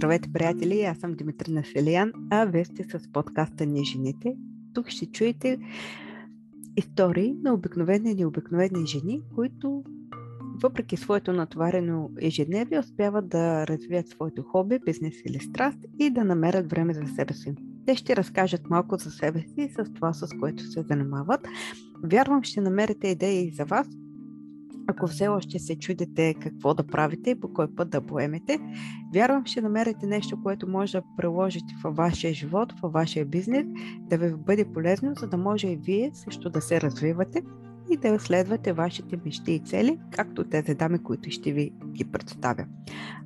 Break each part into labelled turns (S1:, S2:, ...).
S1: Здравейте, приятели! Аз съм Димитрина Селиян, а вие сте с подкаста Ни жените. Тук ще чуете истории на обикновени и необикновени жени, които въпреки своето натоварено ежедневие успяват да развият своето хоби, бизнес или страст и да намерят време за себе си. Те ще разкажат малко за себе си и с това, с което се занимават. Вярвам, ще намерите идеи и за вас, ако все още се чудите какво да правите и по кой път да поемете, вярвам, ще намерите нещо, което може да приложите във вашия живот, във вашия бизнес, да ви бъде полезно, за да може и вие също да се развивате и да следвате вашите мечти и цели, както тези дами, които ще ви ги представя.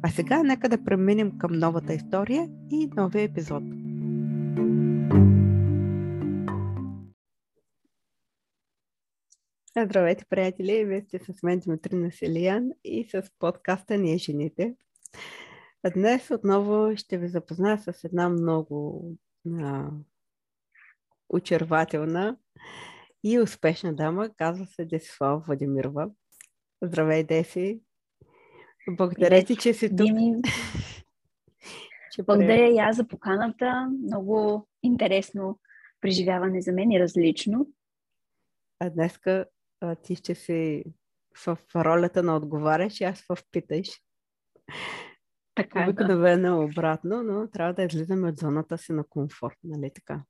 S1: А сега нека да преминем към новата история и новия епизод. Здравейте, приятели! Вие сте с мен Дмитрина Селиян и с подкаста Ние жените. Днес отново ще ви запозная с една много а, очервателна и успешна дама. Казва се Десислава Владимирова. Здравей, Деси! Благодаря ти, че си тук. Дими.
S2: че Благодаря и аз за поканата. Много интересно преживяване за мен и различно.
S1: А днеска а, ти ще си в ролята на отговаряш и аз в питаш. Така е, Обикновено да. обратно, но трябва да излизаме от зоната си на комфорт, нали така?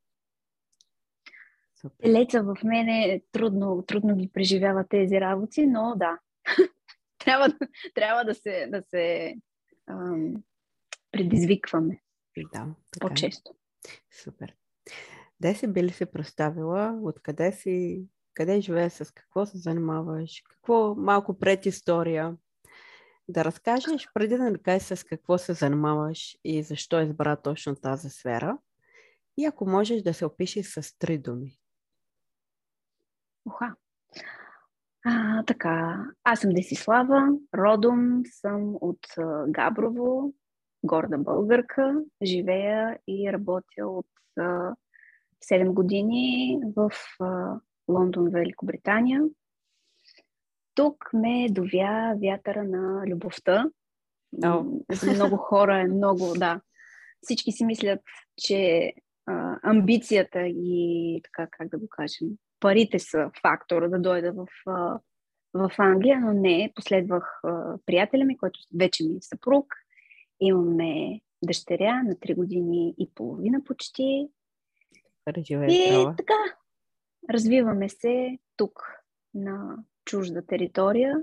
S2: Телеца в мен е трудно, трудно ги преживява тези работи, но да. трябва, трябва да се, да се ам, предизвикваме.
S1: Да,
S2: така е. По-често.
S1: Супер. Де си би ли се представила? Откъде си? Къде живееш, с какво се занимаваш, какво малко пред история. Да разкажеш, преди да кажеш с какво се занимаваш и защо избра точно тази сфера. И ако можеш да се опишеш с три думи.
S2: Оха. А, така, аз съм Десислава, родом съм от Габрово, горда българка, живея и работя от 7 години в Лондон, Великобритания. Тук ме довя вятъра на любовта. Oh. За много хора е много, да. Всички си мислят, че а, амбицията и така, как да го кажем, парите са фактора да дойда в, а, в Англия, но не. Последвах а, приятеля ми, който вече ми е съпруг. Имаме дъщеря на 3 години и половина почти.
S1: и
S2: така, Развиваме се тук, на чужда територия.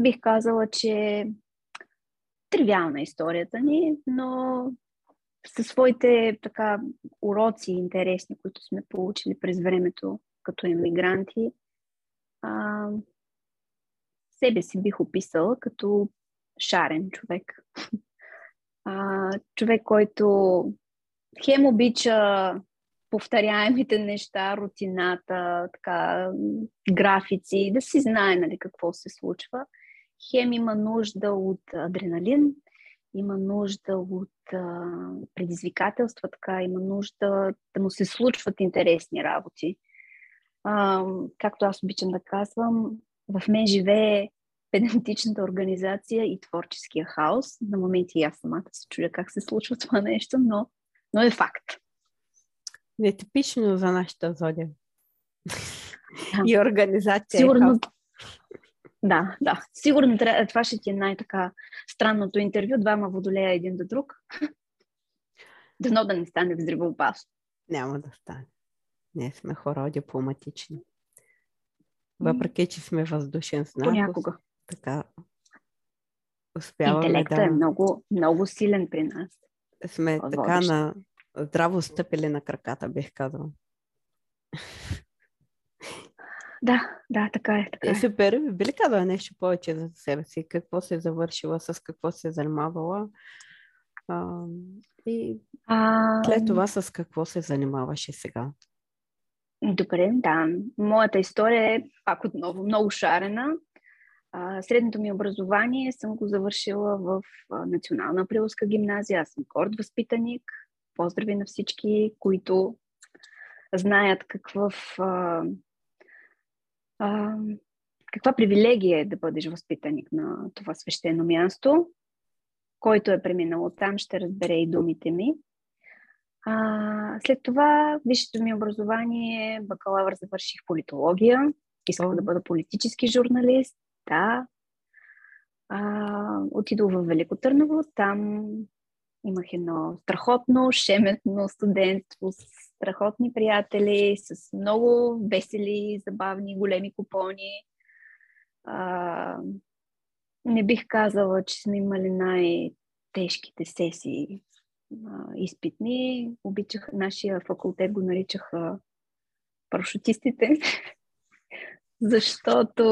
S2: Бих казала, че тривиална е историята ни, но със своите така уроци интересни, които сме получили през времето като емигранти, а, себе си бих описала като шарен човек. А, човек, който хем обича повторяемите неща, рутината, така, графици, да си знае нали, какво се случва. Хем има нужда от адреналин, има нужда от а, предизвикателства, така, има нужда да му се случват интересни работи. А, както аз обичам да казвам, в мен живее педантичната организация и творческия хаос. На моменти и аз самата се чудя как се случва това нещо, но, но е факт.
S1: Нетипично за нашата зодия. и организация.
S2: Сигурно. Да, да. Сигурно това ще ти е най-така странното интервю. Двама водолея един до друг. Дано да не стане взривоопасно.
S1: Няма да стане. Ние сме хора дипломатични. Въпреки, че сме въздушен знак.
S2: Понякога.
S1: Така успяваме
S2: Интелектът да... е много, много силен при нас.
S1: Сме така на здраво стъпили на краката, бих казала.
S2: Да, да, така е. Така е.
S1: е супер. Би ли казала нещо повече за себе си? Какво се е завършила, с какво се е занимавала? А, и а... след това с какво се занимаваше сега?
S2: Добре, да. Моята история е пак отново много шарена. Средното ми образование съм го завършила в Национална априлска гимназия. Аз съм горд възпитаник. Поздрави на всички, които знаят какъв, а, а, каква привилегия е да бъдеш възпитаник на това свещено място. Който е преминал там, ще разбере и думите ми. А, след това, висшето ми образование, бакалавър завърших политология. Исках да бъда политически журналист. Да. А, отидох в Велико Търново. Там имах едно страхотно, шеметно студентство с страхотни приятели, с много весели, забавни, големи купони. А, не бих казала, че сме имали най-тежките сесии а, изпитни. Обичах, нашия факултет го наричаха парашутистите, защото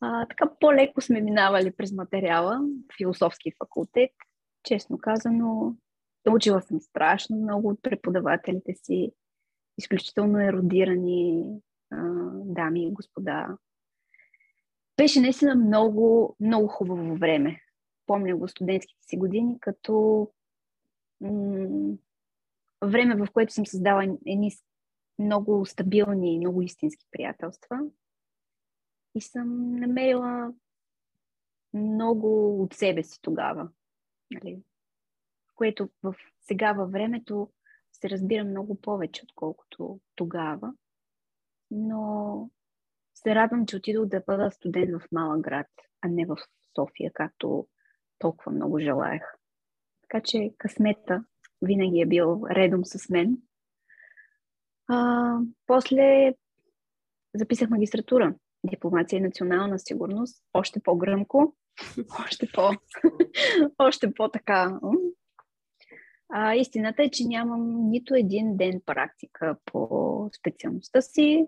S2: а, така по-леко сме минавали през материала, философски факултет. Честно казано, научила съм страшно много от преподавателите си, изключително еродирани а, дами и господа. Беше наистина много, много хубаво време. Помня го студентските си години като м- време, в което съм създала едни много стабилни, много истински приятелства. И съм намерила много от себе си тогава. Нали? Което в, сега във времето се разбира много повече, отколкото тогава. Но се радвам, че отидох да бъда студент в малък град, а не в София, както толкова много желаях. Така че късмета винаги е бил редом с мен. А, после записах магистратура. Дипломация и национална сигурност. Още по-гръмко. Още, по, още по-така. А, истината е, че нямам нито един ден практика по специалността си,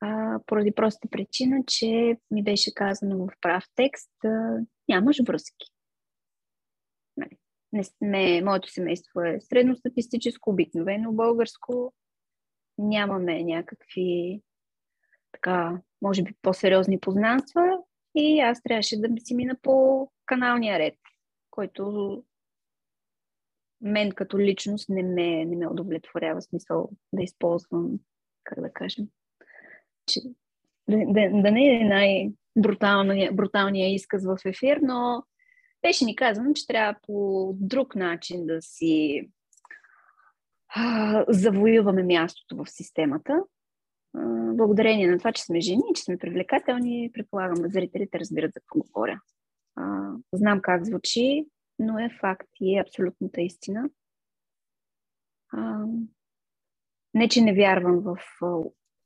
S2: а, поради простата причина, че ми беше казано в прав текст, а, нямаш връзки. Нали? Не моето семейство е средностатистическо, обикновено българско. Нямаме някакви така, може би по-сериозни познанства и аз трябваше да си мина по каналния ред, който мен като личност не ме, не ме удовлетворява смисъл да използвам, как да кажем, че, да, да, да не е най-бруталният бруталния изказ в ефир, но беше ни казано, че трябва по друг начин да си а, завоюваме мястото в системата. Благодарение на това, че сме жени, че сме привлекателни, предполагам, зрителите разбират за какво говоря. А, знам как звучи, но е факт и е абсолютната истина. А, не, че не вярвам в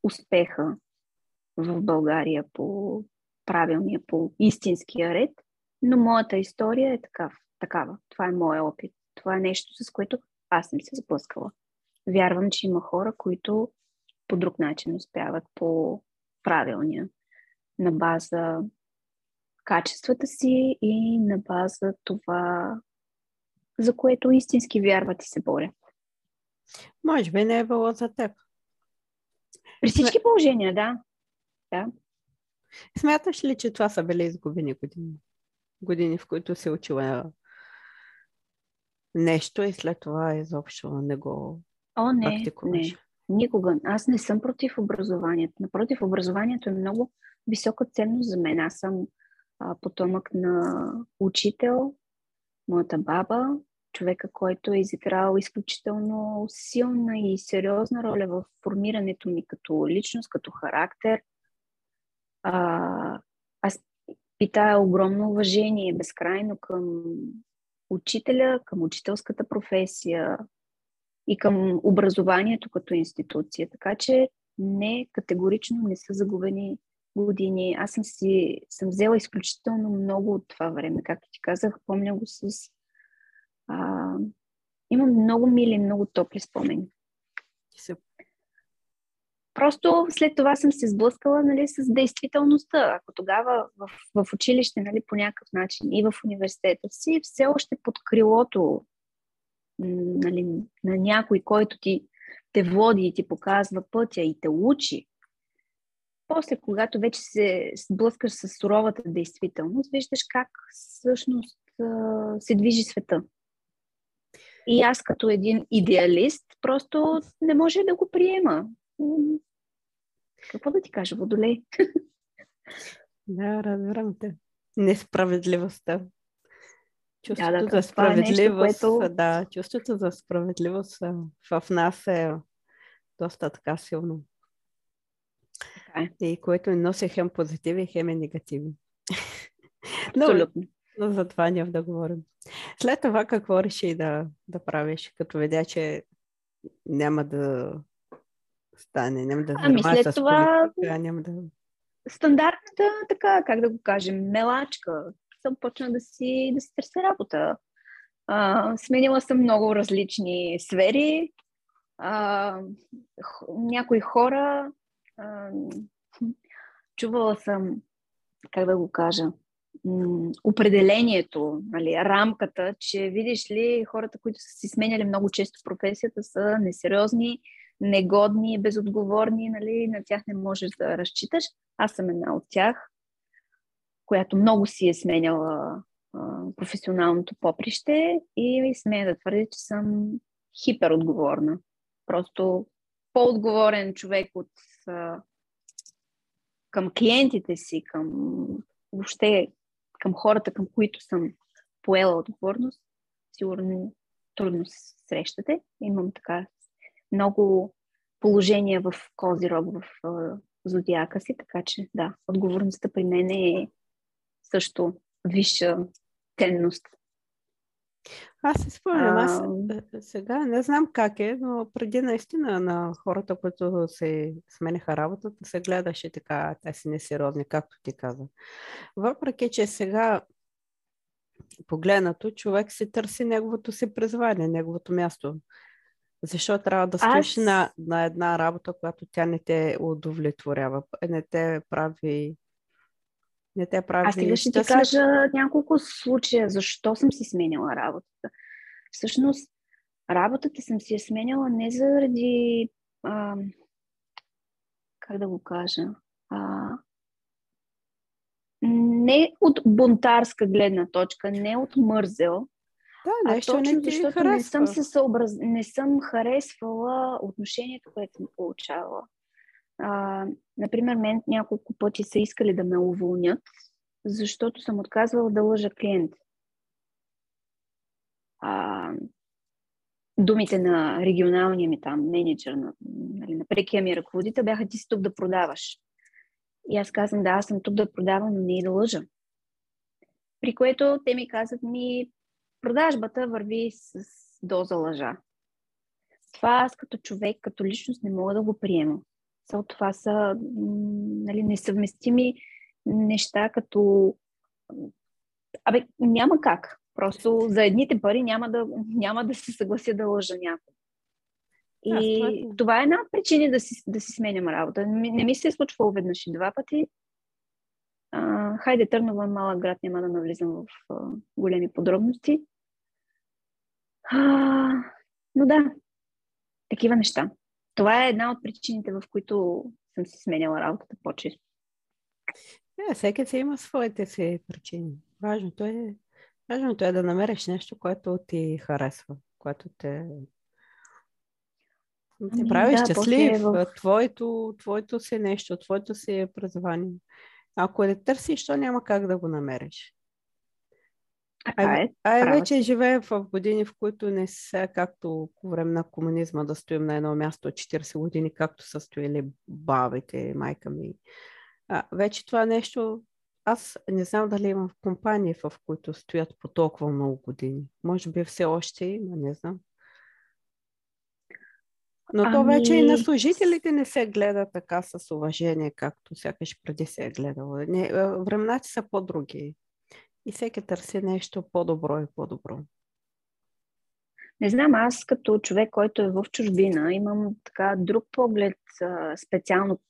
S2: успеха в България по правилния, по истинския ред, но моята история е такав, такава. Това е моя опит. Това е нещо, с което аз съм се сблъскала. Вярвам, че има хора, които по друг начин успяват по правилния, на база качествата си и на база това, за което истински вярват и се борят.
S1: Може би не е било за теб.
S2: При всички положения, да. да.
S1: Смяташ ли, че това са били изгубени години? Години, в които се учила нещо и след това изобщо не го
S2: О, не, практикуваш? Не, никога. Аз не съм против образованието. Напротив, образованието е много висока ценност за мен. Аз съм а, потомък на учител, моята баба, човека, който е изиграл изключително силна и сериозна роля в формирането ми като личност, като характер. А, аз питая огромно уважение, безкрайно към учителя, към учителската професия и към образованието като институция. Така че не, категорично не са загубени години. Аз съм си съм взела изключително много от това време. Както ти казах, помня го с... А, имам много мили, много топли спомени. Просто след това съм се сблъскала нали, с действителността. Ако тогава в, в училище нали, по някакъв начин и в университета си, все още под крилото нали, на някой, който ти те води и ти показва пътя и те учи, после, когато вече се сблъскаш с суровата действителност, виждаш как всъщност се движи света. И аз като един идеалист просто не може да го приема. Какво да ти кажа, Водолей?
S1: Да, разбирам те. Несправедливостта. Чувството
S2: да,
S1: за
S2: това е нещо,
S1: справедливост,
S2: което-
S1: да, чувството за справедливост в нас е доста така силно.
S2: Така е.
S1: И което ни носи хем позитиви, хем и негативи. Но,
S2: Абсолютно.
S1: но за това няма да говорим. След това какво реши да, да правиш, като видя, че няма да стане, няма да
S2: Ами, след това-
S1: политика, няма да...
S2: Стандартната, така, как да го кажем, мелачка. Съм почна да си, да си търся работа. А, сменила съм много различни сфери. А, х- някои хора. А, чувала съм, как да го кажа, определението, нали, рамката, че видиш ли, хората, които са си сменяли много често професията, са несериозни, негодни, безотговорни, нали, на тях не можеш да разчиташ. Аз съм една от тях, която много си е сменяла професионалното поприще и смея да твърдя, че съм хиперотговорна. Просто по-отговорен човек от към клиентите си, към въобще към хората, към които съм поела отговорност, сигурно трудно се срещате. Имам така много положения в Козирог, в зодиака си, така че да, отговорността при мен е също висша ценност.
S1: Аз се спомням, аз
S2: А,
S1: е, сега не знам как е, но преди наистина на хората, които се сменяха работата, се гледаше така, те си несериозни, както ти каза. Въпреки, че сега погледнато, човек си търси неговото си призвание, неговото място. Защо трябва да стоиш
S2: Аз-
S1: на, на една работа, която тя не те удовлетворява, не те прави не те прави
S2: Аз сега ще ти кажа няколко случая, защо съм си сменяла работата. Всъщност, работата съм си я сменяла не заради, а, как да го кажа, а, не от бунтарска гледна точка, не от мързел,
S1: Да,
S2: а
S1: нещо
S2: точно
S1: не
S2: защото
S1: харесва.
S2: не съм, се съобраз... не съм харесвала отношението, което съм получавала. А, например, мен няколко пъти са искали да ме уволнят, защото съм отказвала да лъжа клиент. А, думите на регионалния ми там менеджер, на, нали, на прекия ми ръководител бяха ти си тук да продаваш. И аз казвам, да, аз съм тук да продавам, но не и да лъжа. При което те ми казват ми, продажбата върви с доза лъжа. Това аз като човек, като личност не мога да го приема. So, това са нали, несъвместими неща, като... Абе, няма как. Просто за едните пари няма да, няма да се съглася да лъжа някой. И
S1: това е-
S2: това е една от причини да си, да си сменям работа. Не, ми- не ми се е случвало веднъж и два пъти. А, хайде, Търново е малък град, няма да навлизам в а, големи подробности. А, но да, такива неща. Това е една от причините, в които съм си сменяла работата по-често.
S1: Е, всеки си има своите си причини. Важното е, важното е да намериш нещо, което ти харесва, което те, те
S2: Ами
S1: прави
S2: да,
S1: щастлив,
S2: в-
S1: твоето, твоето си нещо, твоето си призвание. Ако не търсиш, то няма как да го намериш.
S2: Така е.
S1: ай
S2: права
S1: вече живеем в години, в които не са както по време на комунизма да стоим на едно място от 40 години, както са стоили бабите, майка ми. А, вече това нещо, аз не знам дали има компании, в които стоят по толкова много години. Може би все още има, не знам. Но то вече и на
S2: Ами-
S1: служителите не се гледа така с уважение, както сякаш преди се е гледало. Не, а, времената са по-други. И всеки търси нещо по-добро и по-добро.
S2: Не знам, аз като човек, който е в чужбина, имам така друг поглед а, специално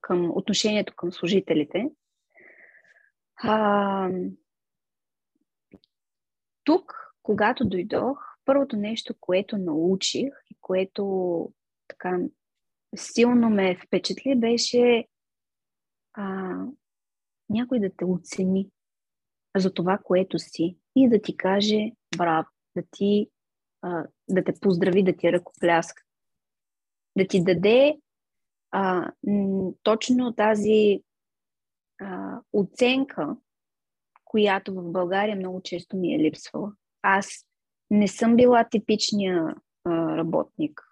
S2: към отношението към служителите. А, тук, когато дойдох, първото нещо, което научих и което така силно ме впечатли, беше а, някой да те оцени за това, което си и да ти каже браво, да ти а, да те поздрави, да ти ръкопляска. Да ти даде а, точно тази а, оценка, която в България много често ми е липсвала. Аз не съм била типичния а, работник.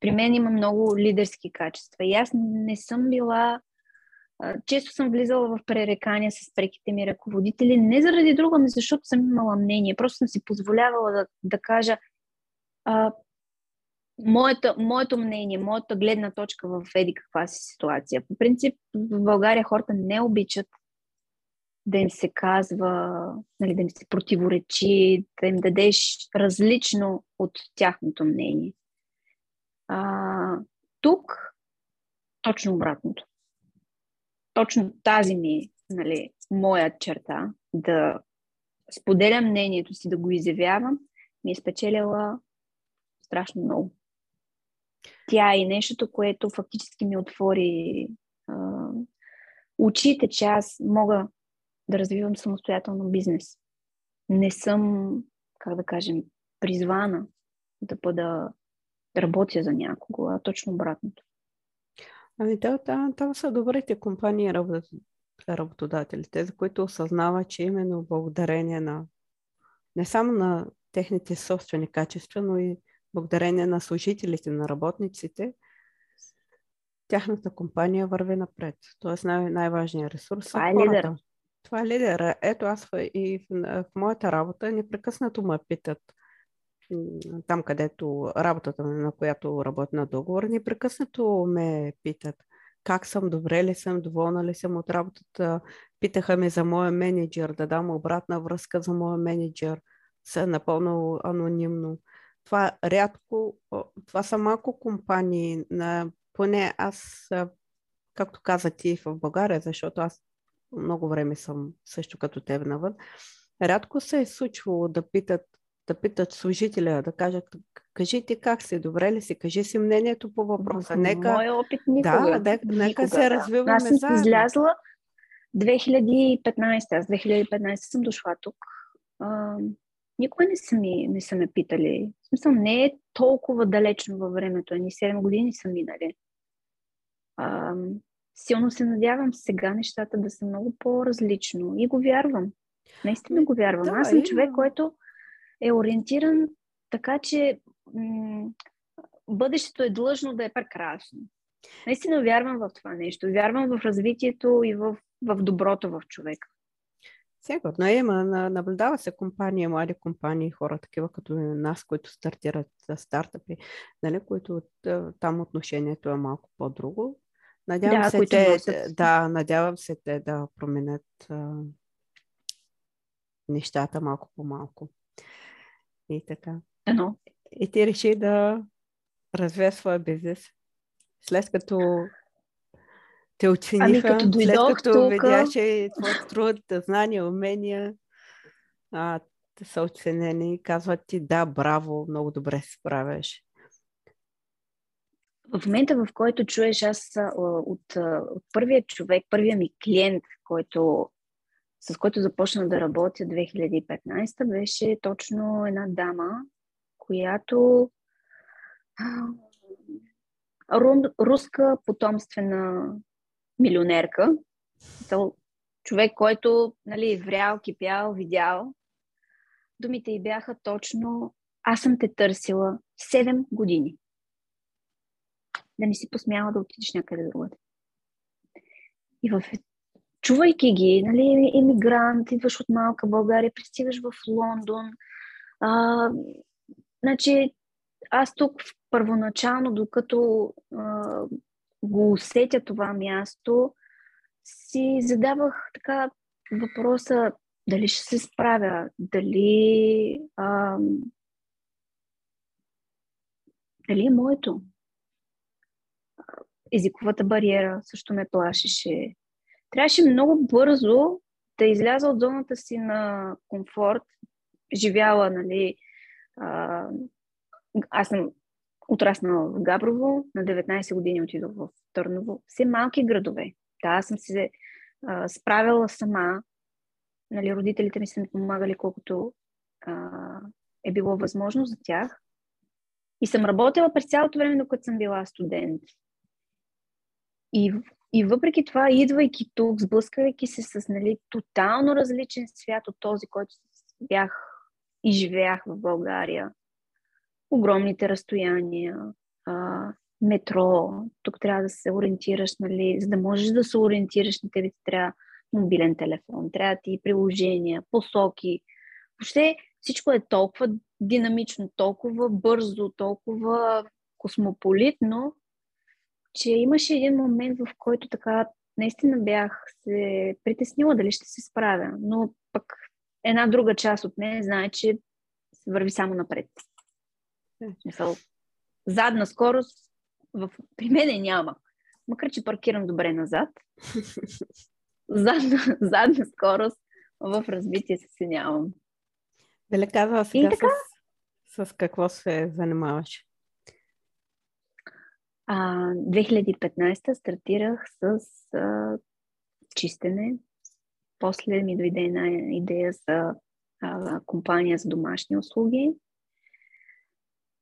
S2: При мен има много лидерски качества. И аз не съм била. Често съм влизала в пререкания с преките ми ръководители, не заради друго, ами защото съм имала мнение. Просто съм си позволявала да, да кажа а, моето, моето мнение, моята гледна точка в еди каква си ситуация. По принцип, в България хората не обичат да им се казва, нали, да им се противоречи, да им дадеш различно от тяхното мнение. А, тук точно обратното. Точно тази ми нали, моя черта, да споделям мнението си, да го изявявам, ми е спечелила страшно много. Тя е нещото, което фактически ми отвори а, очите, че аз мога да развивам самостоятелно бизнес. Не съм, как да кажем, призвана да бъда да работя за някого, а точно обратното.
S1: Ами да, да, там са добрите компании работодателите, за които осъзнава, че именно благодарение на не само на техните собствени качества, но и благодарение на служителите, на работниците, тяхната компания върви напред. Тоест най- най-важният ресурс
S2: Това е лидер.
S1: Това е лидер. Ето аз и в, в моята работа непрекъснато ме питат там, където работата, на която работя на договор, непрекъснато ме питат как съм, добре ли съм, доволна ли съм от работата. Питаха ме за моя менеджер, да дам обратна връзка за моя менеджер. Са напълно анонимно. Това рядко, това са малко компании, на, поне аз, както каза ти в България, защото аз много време съм също като теб навън, рядко се е случвало да питат да питат служителя, да кажат, кажите как си, добре ли си, кажи си мнението по въпроса.
S2: Нека... Моя опит никога.
S1: Да,
S2: никога,
S1: нека се развиваме
S2: Аз съм
S1: заедно.
S2: излязла 2015. Аз 2015 съм дошла тук. А, никога не са, ми, не са ме питали. В смисъл, не е толкова далечно във времето. Ни 7 години са минали. А, силно се надявам сега нещата да са много по-различно. И го вярвам. Наистина го вярвам. Да, Аз съм човек, който е ориентиран така, че м- бъдещето е длъжно да е прекрасно. Наистина вярвам в това нещо. Вярвам в развитието и в, в доброто в човека.
S1: Сигурно има. Наблюдава се компания, млади компании, хора такива като нас, които стартират стартъпи, нали, които там отношението е малко по-друго. Надявам да, се те, носят. да, надявам се те да променят а, нещата малко по малко. И така.
S2: Ано.
S1: И ти реши да развие своя бизнес. След като те оцениха, ами, като след като тук... видя, че твоят труд, знания, умения а, са оценени, казват ти да, браво, много добре се справяш.
S2: В момента, в който чуеш аз от, от първия човек, първия ми клиент, който с който започна да работя 2015, беше точно една дама, която руска потомствена милионерка. Човек, който нали, врял, кипял, видял. Думите й бяха точно аз съм те търсила 7 години. Да не си посмяла да отидеш някъде другаде. И в чувайки ги, нали, емигрант, идваш от малка България, пристигаш в Лондон. А, значи, аз тук първоначално, докато а, го усетя това място, си задавах така въпроса дали ще се справя, дали, а, дали е моето. Езиковата бариера също ме плашеше трябваше много бързо да изляза от зоната си на комфорт. Живяла, нали, а, аз съм отраснала в Габрово, на 19 години отидох в Търново. Все малки градове. Да, аз съм се а, справила сама. Нали, родителите ми са ми помагали колкото а, е било възможно за тях. И съм работила през цялото време, докато съм била студент. И и въпреки това, идвайки тук, сблъсквайки се с нали, тотално различен свят от този, който бях и живеях в България, огромните разстояния, а, метро, тук трябва да се ориентираш, нали, за да можеш да се ориентираш, на тебе трябва мобилен телефон, трябва ти приложения, посоки. Въобще всичко е толкова динамично, толкова бързо, толкова космополитно, че имаше един момент, в който така наистина бях се притеснила дали ще се справя, но пък една друга част от мен знае, че се върви само напред. Мисъл, задна скорост в... при мен няма. Макар, че паркирам добре назад. задна, задна скорост в развитие се нямам.
S1: Дали казва сега така... с, с какво се занимаваш?
S2: А, 2015 стартирах с а, чистене. После ми дойде една идея за а, компания за домашни услуги,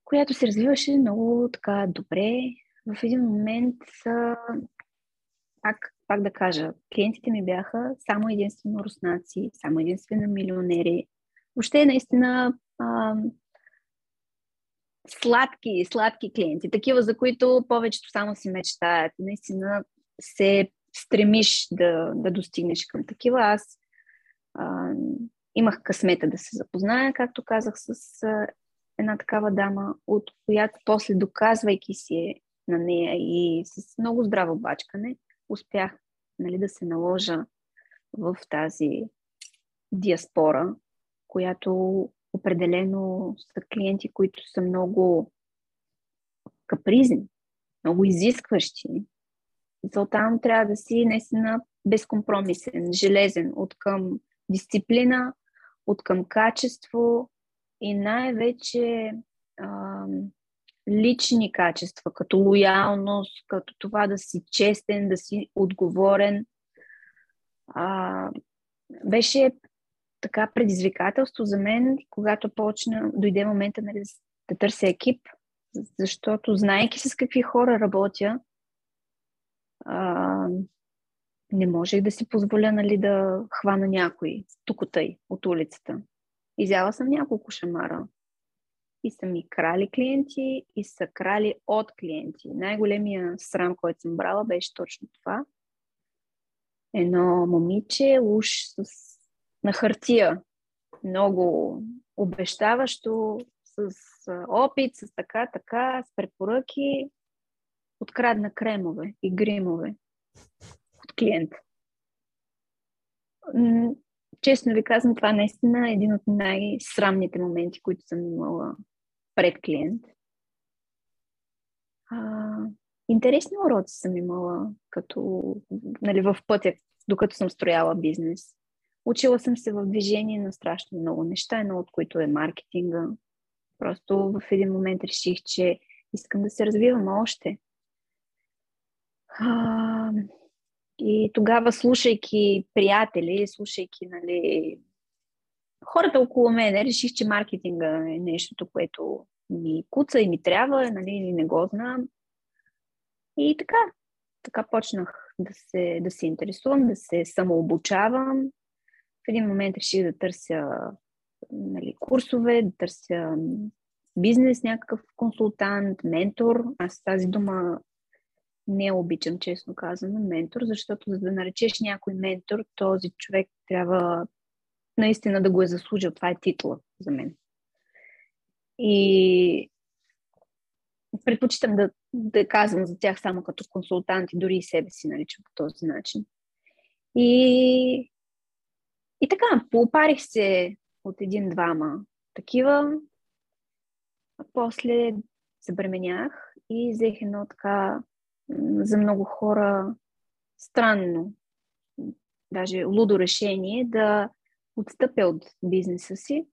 S2: която се развиваше много така добре. В един момент, а, пак, пак да кажа, клиентите ми бяха само единствено руснаци, само единствено милионери. Въобще наистина а, сладки, сладки клиенти, такива, за които повечето само си мечтаят. Наистина се стремиш да, да достигнеш към такива. Аз а, имах късмета да се запозная, както казах, с а, една такава дама, от която после доказвайки си на нея и с много здраво бачкане, успях нали, да се наложа в тази диаспора, която определено са клиенти, които са много капризни, много изискващи. Там трябва да си наистина безкомпромисен, железен от към дисциплина, от към качество и най-вече а, лични качества, като лоялност, като това да си честен, да си отговорен. А, беше така предизвикателство за мен, когато почна, дойде момента нали, да търся екип, защото знаеки с какви хора работя, а, не можех да си позволя нали, да хвана някой тук тъй от улицата. Изяла съм няколко шамара. И са ми крали клиенти, и са крали от клиенти. Най-големия срам, който съм брала, беше точно това. Едно момиче, уж с на хартия. Много обещаващо, с опит, с така, така, с препоръки. Открадна кремове и гримове от клиента. Честно ви казвам, това наистина е един от най-срамните моменти, които съм имала пред клиент. А, интересни уроци съм имала като, нали, в пътя, докато съм строяла бизнес. Учила съм се в движение на страшно много неща, едно от които е маркетинга. Просто в един момент реших, че искам да се развивам още. И тогава, слушайки приятели, слушайки нали, хората около мен, реших, че маркетинга е нещото, което ми куца и ми трябва, нали, или не го знам. И така, така почнах да се, да се интересувам, да се самообучавам, в един момент реших да търся нали, курсове, да търся бизнес, някакъв консултант, ментор. Аз тази дума не обичам, честно казано, ментор, защото за да наречеш някой ментор, този човек трябва наистина да го е заслужил. Това е титла за мен. И предпочитам да, да казвам за тях само като консултанти, дори и себе си наричам по този начин. И и така, поопарих се от един-двама такива. А после забременях и взех едно така за много хора странно, даже лудо решение да отстъпя от бизнеса си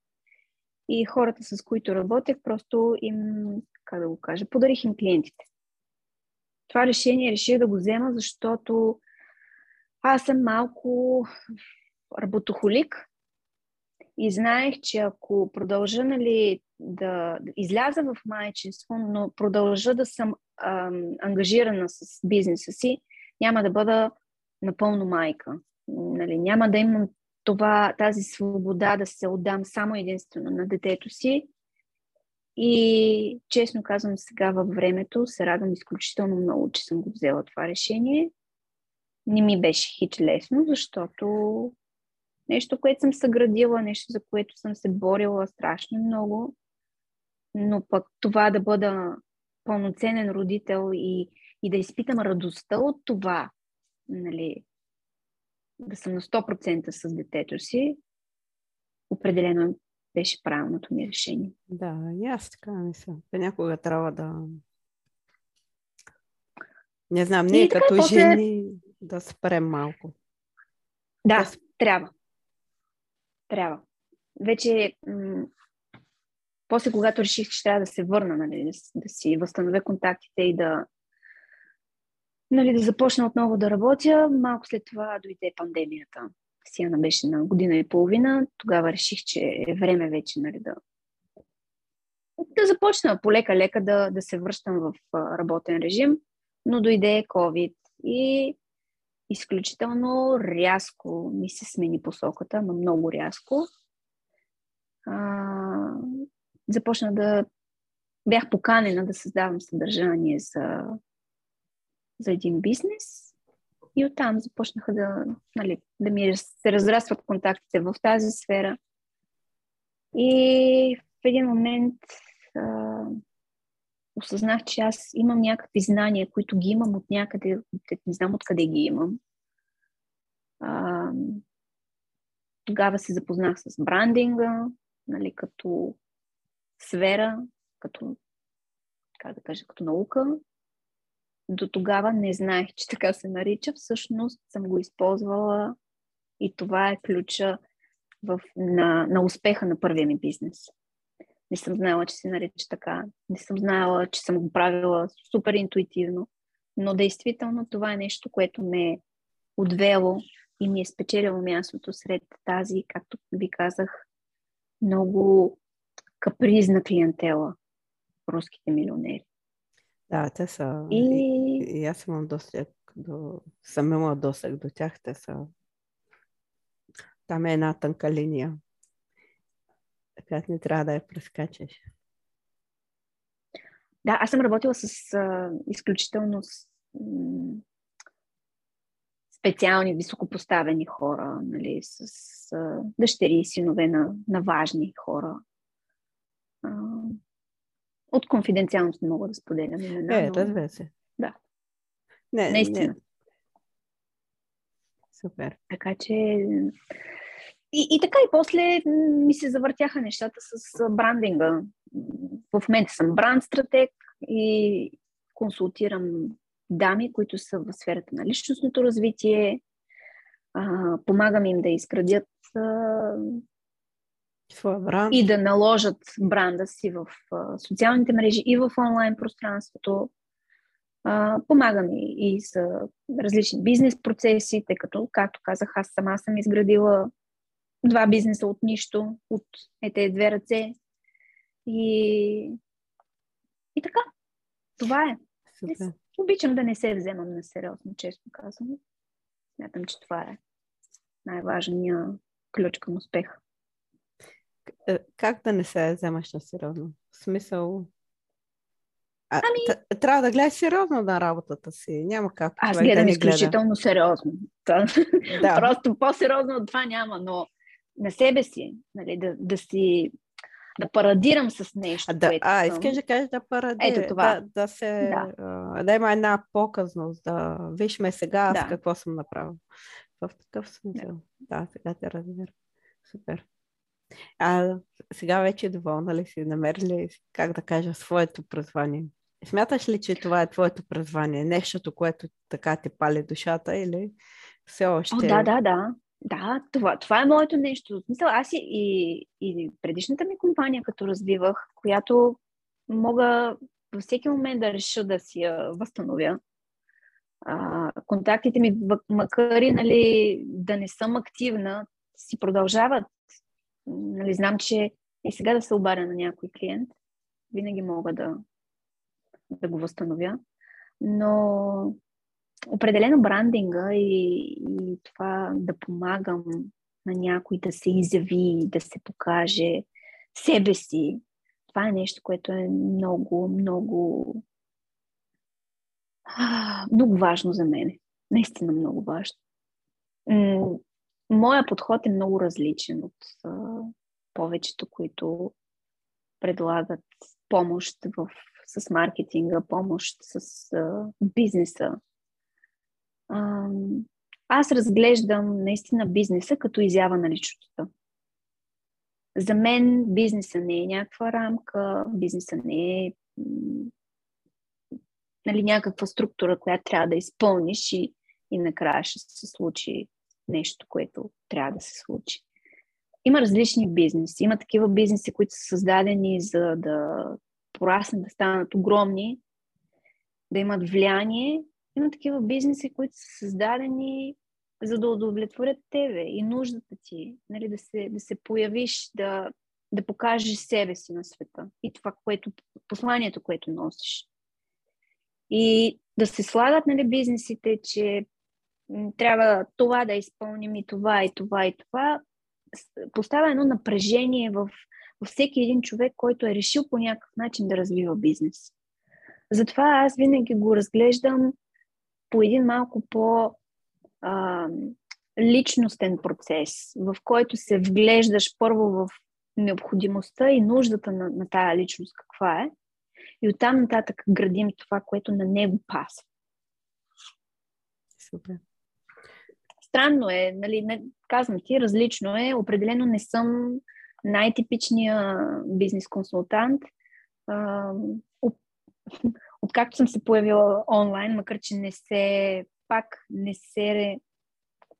S2: и хората, с които работех, просто им, как да го кажа, подарих им клиентите. Това решение реших да го взема, защото аз съм малко работохолик и знаех, че ако продължа нали, да изляза в майчинство, но продължа да съм ам, ангажирана с бизнеса си, няма да бъда напълно майка. Нали, няма да имам това, тази свобода да се отдам само единствено на детето си. И честно казвам сега във времето, се радвам изключително много, че съм го взела това решение. Не ми беше хич лесно, защото нещо, което съм съградила, нещо, за което съм се борила страшно много, но пък това да бъда пълноценен родител и, и да изпитам радостта от това, нали, да съм на 100% с детето си, определено беше правилното ми решение.
S1: Да, и аз така мисля. Понякога трябва да... Не знам, ние и като после... жени да спрем малко.
S2: Да, да... трябва. Трябва. Вече м- после, когато реших, че трябва да се върна, нали, да, си възстановя контактите и да, нали, да започна отново да работя, малко след това дойде пандемията. Сиана беше на година и половина. Тогава реших, че е време вече нали, да, да започна полека-лека да, да се връщам в работен режим, но дойде COVID и изключително рязко ми се смени посоката, но много рязко. А, започна да бях поканена да създавам съдържание за, за един бизнес и оттам започнаха да, нали, да ми се разрастват контактите в тази сфера. И в един момент а, осъзнах, че аз имам някакви знания, които ги имам от някъде, не знам откъде ги имам. А, тогава се запознах с брандинга, нали, като сфера, като, как да кажа, като наука. До тогава не знаех, че така се нарича. Всъщност съм го използвала и това е ключа в, на, на успеха на първия ми бизнес. Не съм знала, че се нарича така. Не съм знала, че съм го правила супер интуитивно. Но действително това е нещо, което ме е отвело и ми е спечелило мястото сред тази, както ви казах, много капризна клиентела, руските милионери.
S1: Да, те са. И, и, и аз имам досег до. Съм имала досег до тях. Те са. Там е една тънка линия. Така не трябва да я прескачаш.
S2: Да, аз съм работила с а, изключително с, м- специални, високопоставени хора, нали, с а, дъщери и синове на, на важни хора. А, от конфиденциалност не мога да споделям имена.
S1: Е, но... разбира се.
S2: Да.
S1: Не,
S2: Наистина. Не.
S1: Супер.
S2: Така че... И, и така и после ми се завъртяха нещата с брандинга. В момента съм бранд стратег и консултирам дами, които са в сферата на личностното развитие. А, помагам им да изградят а, и да наложат бранда си в а, социалните мрежи и в онлайн пространството. А, помагам и, и с различни бизнес процеси, тъй като, както казах, аз сама съм изградила два бизнеса от нищо, от ете две ръце. И, и така. Това е. Супер. Обичам да не се вземам на сериозно, често казвам. Смятам, че това е най-важният ключ към успеха.
S1: Е, как да не се вземаш на сериозно? В смисъл... А, ами... Трябва да гледаш сериозно на работата си. Няма как.
S2: Аз гледам да изключително гледа. сериозно. Да. Просто по-сериозно от това няма, но на себе си, нали, да, да си да парадирам с нещо.
S1: А, да, което а искаш да кажеш да парадирам. Ето това. Да, да, се, да. да има една показност, да виж ме сега аз да. какво съм направил. В такъв смисъл. Да, да сега те разбира. Супер. А сега вече е доволна ли си? Намерили, как да кажа, своето призвание? Смяташ ли, че това е твоето призвание? Нещото, което така те пали душата или все още... О,
S2: да, да, да. Да, това, това е моето нещо. Мисъл, аз и, и, и предишната ми компания, като развивах, която мога във всеки момент да реша да си я възстановя. А, контактите ми, макар и нали, да не съм активна, си продължават. Нали, знам, че и сега да се обаря на някой клиент, винаги мога да, да го възстановя. Но определено брандинга и, и това да помагам на някой да се изяви, да се покаже себе си, това е нещо, което е много, много много важно за мен. Наистина много важно. Моя подход е много различен от повечето, които предлагат помощ в, с маркетинга, помощ с бизнеса. Аз разглеждам наистина бизнеса като изява на личността. За мен бизнеса не е някаква рамка, бизнеса не е нали, някаква структура, която трябва да изпълниш и, и накрая ще се случи нещо, което трябва да се случи. Има различни бизнеси. Има такива бизнеси, които са създадени за да пораснат, да станат огромни, да имат влияние. Има такива бизнеси, които са създадени за да удовлетворят тебе и нуждата ти, нали, да, се, да се появиш, да, да покажеш себе си на света и това, което, посланието, което носиш. И да се слагат нали, бизнесите, че трябва това да изпълним и това, и това, и това, поставя едно напрежение в, в всеки един човек, който е решил по някакъв начин да развива бизнес. Затова аз винаги го разглеждам по един малко по а, личностен процес, в който се вглеждаш първо в необходимостта и нуждата на, на тая личност каква е, и оттам нататък градим това, което на него паса.
S1: Супер.
S2: Странно е, нали, не, казвам ти, различно е. Определено не съм най-типичния бизнес консултант. откакто съм се появила онлайн, макар че не се, пак не се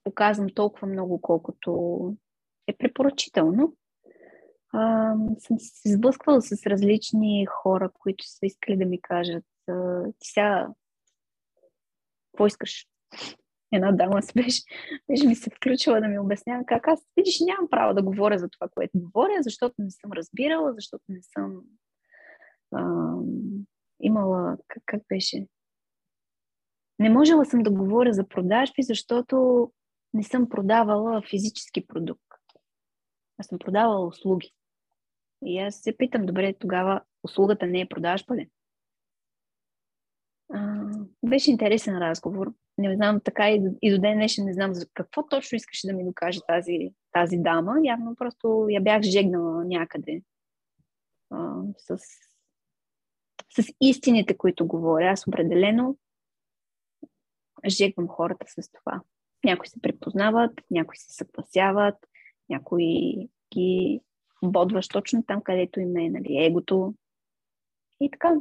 S2: показвам толкова много, колкото е препоръчително а, съм се сблъсквала с различни хора, които са искали да ми кажат ти сега какво искаш? Една дама се беше, беше ми се включила да ми обяснява как аз, видиш, нямам право да говоря за това, което говоря, защото не съм разбирала, защото не съм имала, как, как беше? Не можела съм да говоря за продажби, защото не съм продавала физически продукт. Аз съм продавала услуги. И аз се питам, добре, тогава услугата не е продажба ли? А, беше интересен разговор. Не знам, така и, и до ден днешен не знам за какво точно искаше да ми докаже тази, тази дама. Явно просто я бях жегнала някъде а, с, с истините, които говоря. Аз определено жегвам хората с това. Някои се препознават, някои се съгласяват, някои ги бодваш точно там, където им е нали, егото. И така.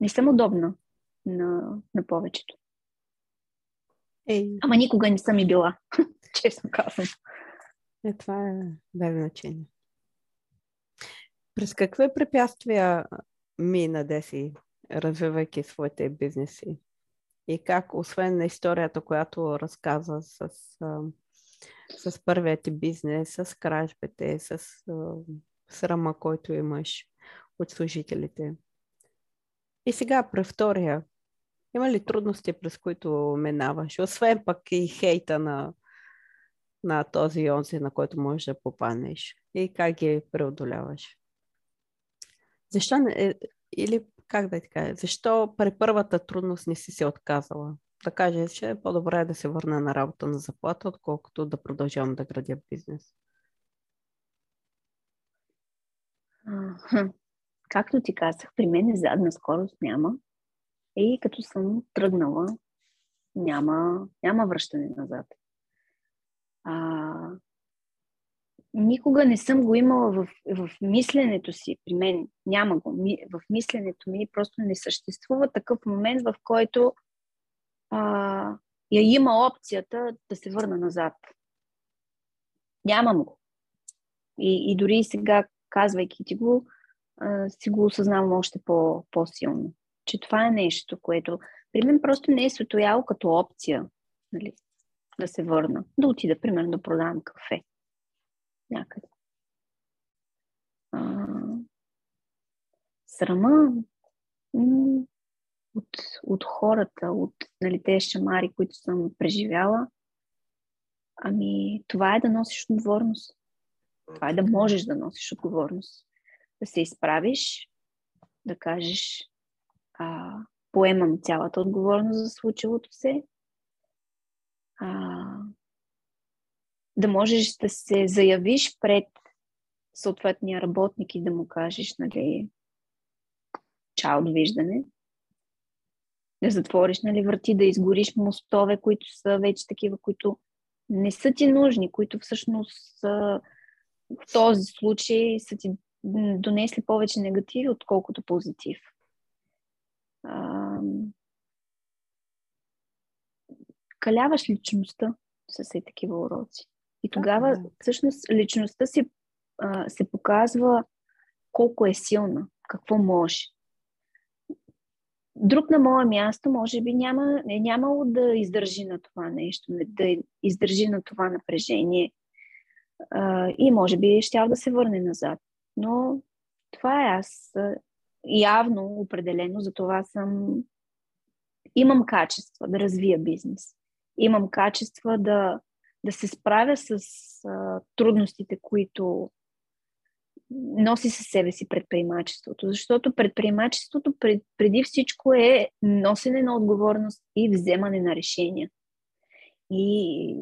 S2: Не съм удобна на, на повечето. Ей. Ама никога не съм и била, честно казвам.
S1: Е, това е без значение. През какви препятствия мина Деси, развивайки своите бизнеси? И как, освен на историята, която разказа с с първият ти бизнес, с кражбите, с срама, който имаш от служителите. И сега при втория. Има ли трудности, през които минаваш? Освен пък и хейта на, на този онзи, на който можеш да попаднеш. И как ги преодоляваш? Защо не, е, или как да ти кажа, защо при първата трудност не си се отказала? да кажа, че е по-добре да се върна на работа на заплата, отколкото да продължавам да градя бизнес?
S2: Както ти казах, при мен задна скорост няма. И като съм тръгнала, няма, няма връщане назад. А, никога не съм го имала в, в мисленето си. При мен няма го. В мисленето ми просто не съществува такъв момент, в който а, я има опцията да се върна назад. Нямам го. И, и дори сега, казвайки ти го, а, си го осъзнавам още по, по-силно. Че това е нещо, което при мен просто не е светояло като опция нали, да се върна. Да отида, примерно, да продавам кафе. Някъде. А, срама. От, от хората, от нали, тези шамари, които съм преживяла, ами това е да носиш отговорност. Това е да можеш да носиш отговорност. Да се изправиш, да кажеш а, поемам цялата отговорност за случилото се, а, да можеш да се заявиш пред съответния работник и да му кажеш, нали, чао, довиждане. Да затвориш, нали, врати, да изгориш мостове, които са вече такива, които не са ти нужни, които всъщност са, в този случай са ти донесли повече негативи, отколкото позитив. А, каляваш личността с такива уроци. И тогава, всъщност, личността си а, се показва колко е силна, какво може. Друг на мое място, може би, няма, е нямало да издържи на това нещо, да издържи на това напрежение. А, и може би щял да се върне назад. Но това е аз. Явно, определено, за това съм. Имам качества да развия бизнес. Имам качества да, да се справя с а, трудностите, които носи със себе си предприемачеството. Защото предприемачеството пред, преди всичко е носене на отговорност и вземане на решения. И,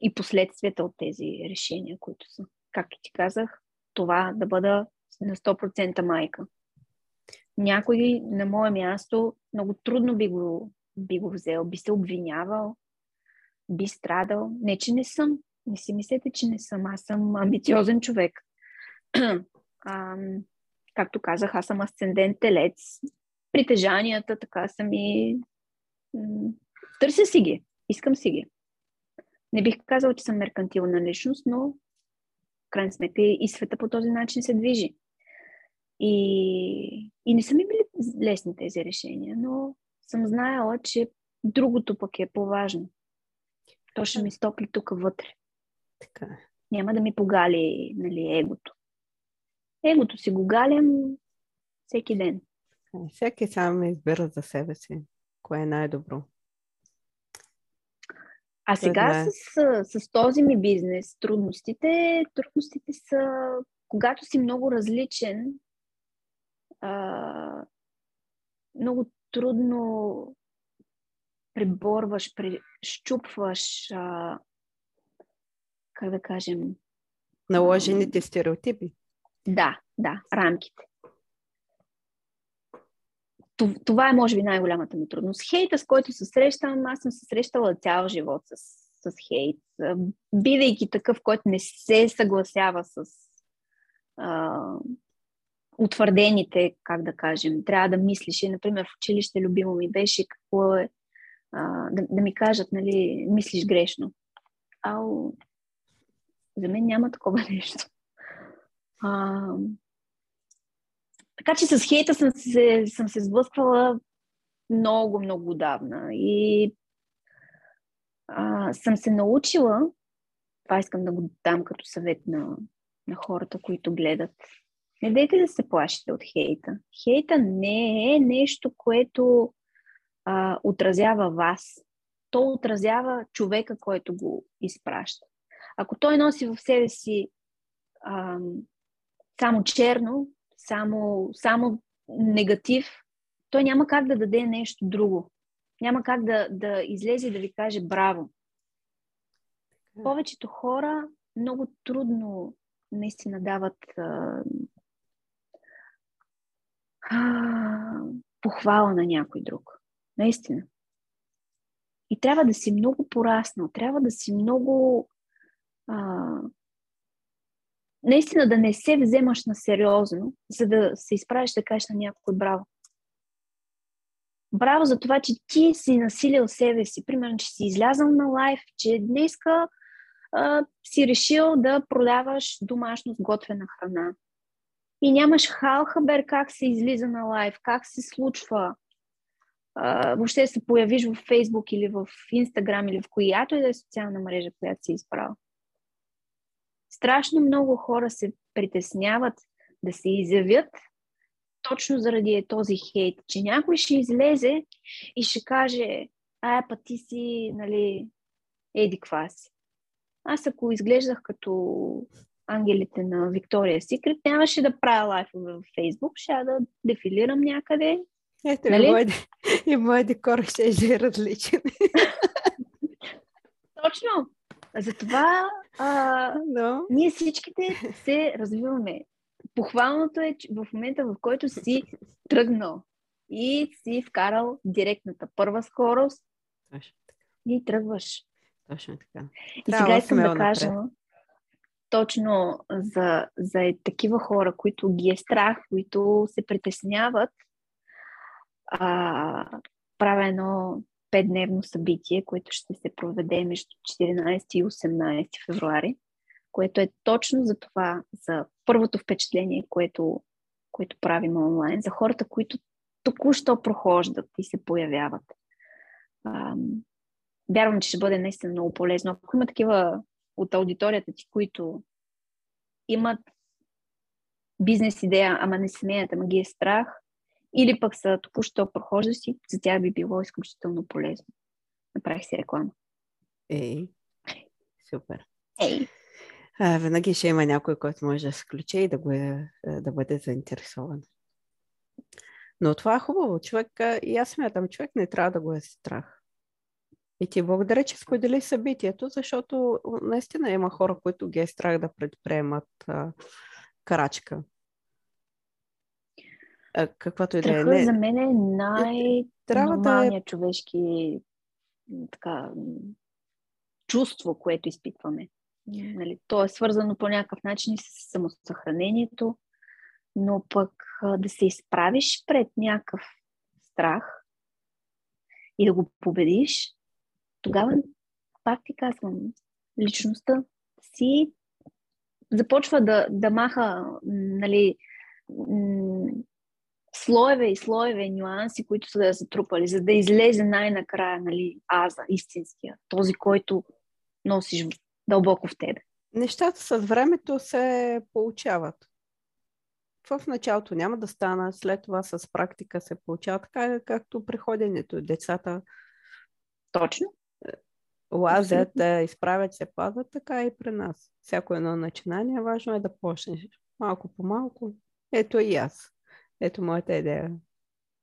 S2: и последствията от тези решения, които са. Както ти казах, това да бъда на 100% майка. Някой на мое място много трудно би го, би го взел, би се обвинявал, би страдал. Не, че не съм. Не си мислете, че не съм. Аз съм амбициозен човек. а, както казах, аз съм асцендент телец. Притежанията така са ми... Търся си ги. Искам си ги. Не бих казала, че съм меркантилна личност, но в крайна сметка и света по този начин се движи. И, и не са ми били лесни тези решения, но съм знаела, че другото пък е по-важно. То ще ми стопли тук вътре.
S1: Така. Е.
S2: Няма да ми погали нали, егото. Егото си го галям всеки ден.
S1: Всеки сам избира за себе си. Кое е най-добро?
S2: А сега с, с този ми бизнес, трудностите, трудностите са, когато си много различен, а, много трудно преборваш, прещупваш, а, как да кажем...
S1: Наложените стереотипи.
S2: Да, да, рамките. Това е, може би, най-голямата ми трудност. Хейта, с който се срещам, аз съм се срещала цял живот с, с хейт. Бидейки такъв, който не се съгласява с а, утвърдените, как да кажем, трябва да мислиш. И, например, в училище любимо ми беше какво е а, да, да ми кажат, нали, мислиш грешно. Ау, за мен няма такова нещо. А, така че с хейта съм се, съм се сблъсквала много, много отдавна. И а, съм се научила, това искам да го дам като съвет на, на хората, които гледат. Не дейте да се плашите от хейта. Хейта не е нещо, което а, отразява вас. То отразява човека, който го изпраща. Ако той носи в себе си а, само черно, само, само негатив, той няма как да даде нещо друго. Няма как да, да излезе и да ви каже браво. Повечето хора много трудно наистина дават а, а, похвала на някой друг. Наистина. И трябва да си много пораснал, трябва да си много. А, наистина да не се вземаш на сериозно, за да се изправиш да кажеш на някой браво. Браво за това, че ти си насилил себе си. Примерно, че си излязъл на лайф, че днеска а, си решил да продаваш домашно сготвена храна. И нямаш халхабер как се излиза на лайф, как се случва, въобще се появиш в Фейсбук или в Инстаграм или в която и да е социална мрежа, която си изправил. Страшно много хора се притесняват да се изявят, точно заради е този хейт, че някой ще излезе и ще каже, ая па ти си, нали, еди кваси. Аз ако изглеждах като ангелите на Виктория Секрет, нямаше да правя лайфове в Фейсбук, ще да дефилирам някъде.
S1: Ето, нали? и, мой, и декор ще е различен.
S2: Точно. Затова а, no. ние всичките се развиваме. Похвалното е, че в момента, в който си тръгнал и си вкарал директната първа скорост, Точно и тръгваш.
S1: Точно така.
S2: И сега искам да кажа напред. точно за, за такива хора, които ги е страх, които се притесняват, а, правя едно петдневно събитие, което ще се проведе между 14 и 18 февруари, което е точно за това, за първото впечатление, което, което правим онлайн, за хората, които току-що прохождат и се появяват. Ам, вярвам, че ще бъде наистина много полезно. Ако има такива от аудиторията ти, които имат бизнес идея, ама не смеят, ама ги е страх, или пък са току-що прохождащи, за тях би било изключително полезно. Направих си реклама.
S1: Ей, супер.
S2: Ей.
S1: А, винаги ще има някой, който може да се включи и да, го е, да бъде заинтересован. Но това е хубаво. Човек, и аз смятам, човек не трябва да го е страх. И ти благодаря, че сподели събитието, защото наистина има хора, които ги е страх да предприемат а, крачка. А, каквато и да е.
S2: Не... за мен е най-нормалният да е... човешки така, чувство, което изпитваме. Нали, то е свързано по някакъв начин с самосъхранението, но пък да се изправиш пред някакъв страх и да го победиш, тогава, пак ти казвам, личността си започва да, да маха нали, слоеве и слоеве нюанси, които са да затрупали, за да излезе най-накрая нали, аза, истинския, този, който носиш дълбоко в тебе.
S1: Нещата с времето се получават. В началото няма да стана, след това с практика се получава така, както при ходенето. Децата
S2: Точно.
S1: Лазят, да изправят се, падат, така и при нас. Всяко едно начинание важно е да почнеш малко по малко. Ето и аз. Ето моята идея.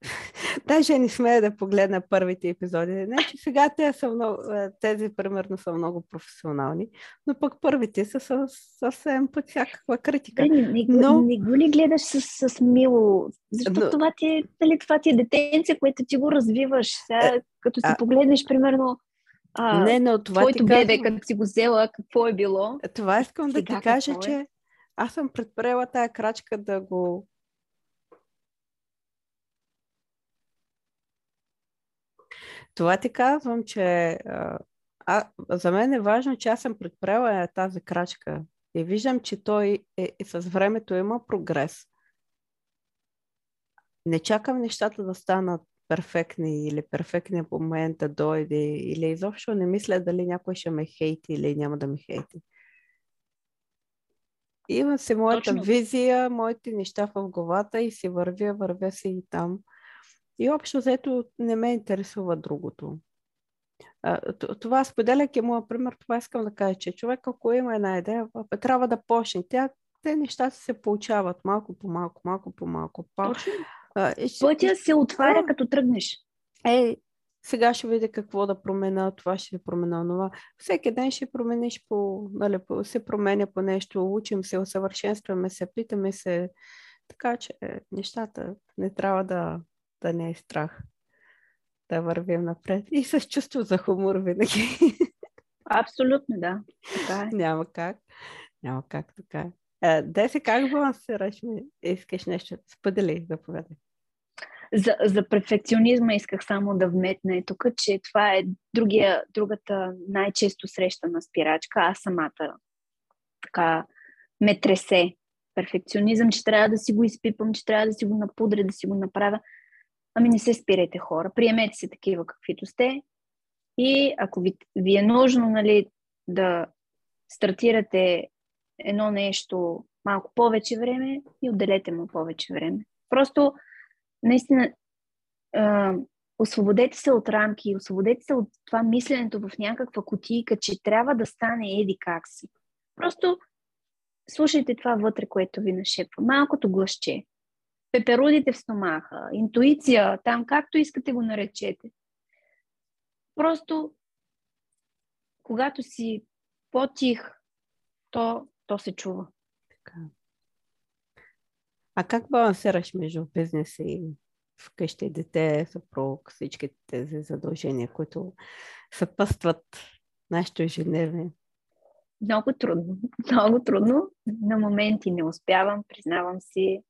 S1: Даже не смея да погледна първите епизоди. Не, че сега те са много, тези примерно са много професионални, но пък първите са съвсем под всякаква критика.
S2: Не, не, но... не го ли гледаш с, с мило? Защото но... това, ти е, нали, това ти е детенце, което ти го развиваш. Сега, е, като си а... погледнеш, примерно, а, не, но това твоето бебе, казвам... като си го взела, какво е било?
S1: Това искам да ти кажа, е? че аз съм предприела тая крачка да го Това ти казвам, че а, за мен е важно, че аз съм предприела тази крачка и виждам, че той е, е, с времето има прогрес. Не чакам нещата да станат перфектни или перфектни по момента да дойде или изобщо не мисля дали някой ще ме хейти или няма да ме хейти. Имам си моята Точно. визия, моите неща в главата и си вървя, вървя си и там. И общо взето не ме интересува другото. Това споделяйки моя пример, това искам да кажа, че човек ако има една идея, трябва да почне. Тя, те нещата се получават малко по малко, малко по малко.
S2: Пътя се отваря като тръгнеш.
S1: Е, сега ще видя какво да промена, това ще промена това. Всеки ден ще промениш по, нали, се променя по нещо, учим се, усъвършенстваме се, питаме се. Така че нещата не трябва да да не е страх да вървим напред. И с чувство за хумор винаги.
S2: Абсолютно, да. Така
S1: е. Няма как. Няма как така. Е, де се как балансираш? Искаш нещо? Сподели, заповядай.
S2: За, за перфекционизма исках само да вметна тук, че това е другия, другата най-често срещана спирачка. Аз самата така ме тресе перфекционизъм, че трябва да си го изпипам, че трябва да си го напудря, да си го направя. Ами не се спирайте хора, приемете се такива каквито сте и ако ви, ви е нужно нали, да стартирате едно нещо малко повече време и отделете му повече време. Просто, наистина, а, освободете се от рамки, освободете се от това мисленето в някаква кутийка, че трябва да стане еди как си. Просто слушайте това вътре, което ви нашепва. Малкото гласче. Пеперудите в стомаха, интуиция, там както искате го наречете. Просто, когато си по-тих, то, то се чува. Така.
S1: А как балансираш между бизнеса и вкъщи дете, съпруг, всички тези задължения, които съпъстват нашето ежедневие?
S2: Много трудно. Много трудно. На моменти не успявам, признавам си.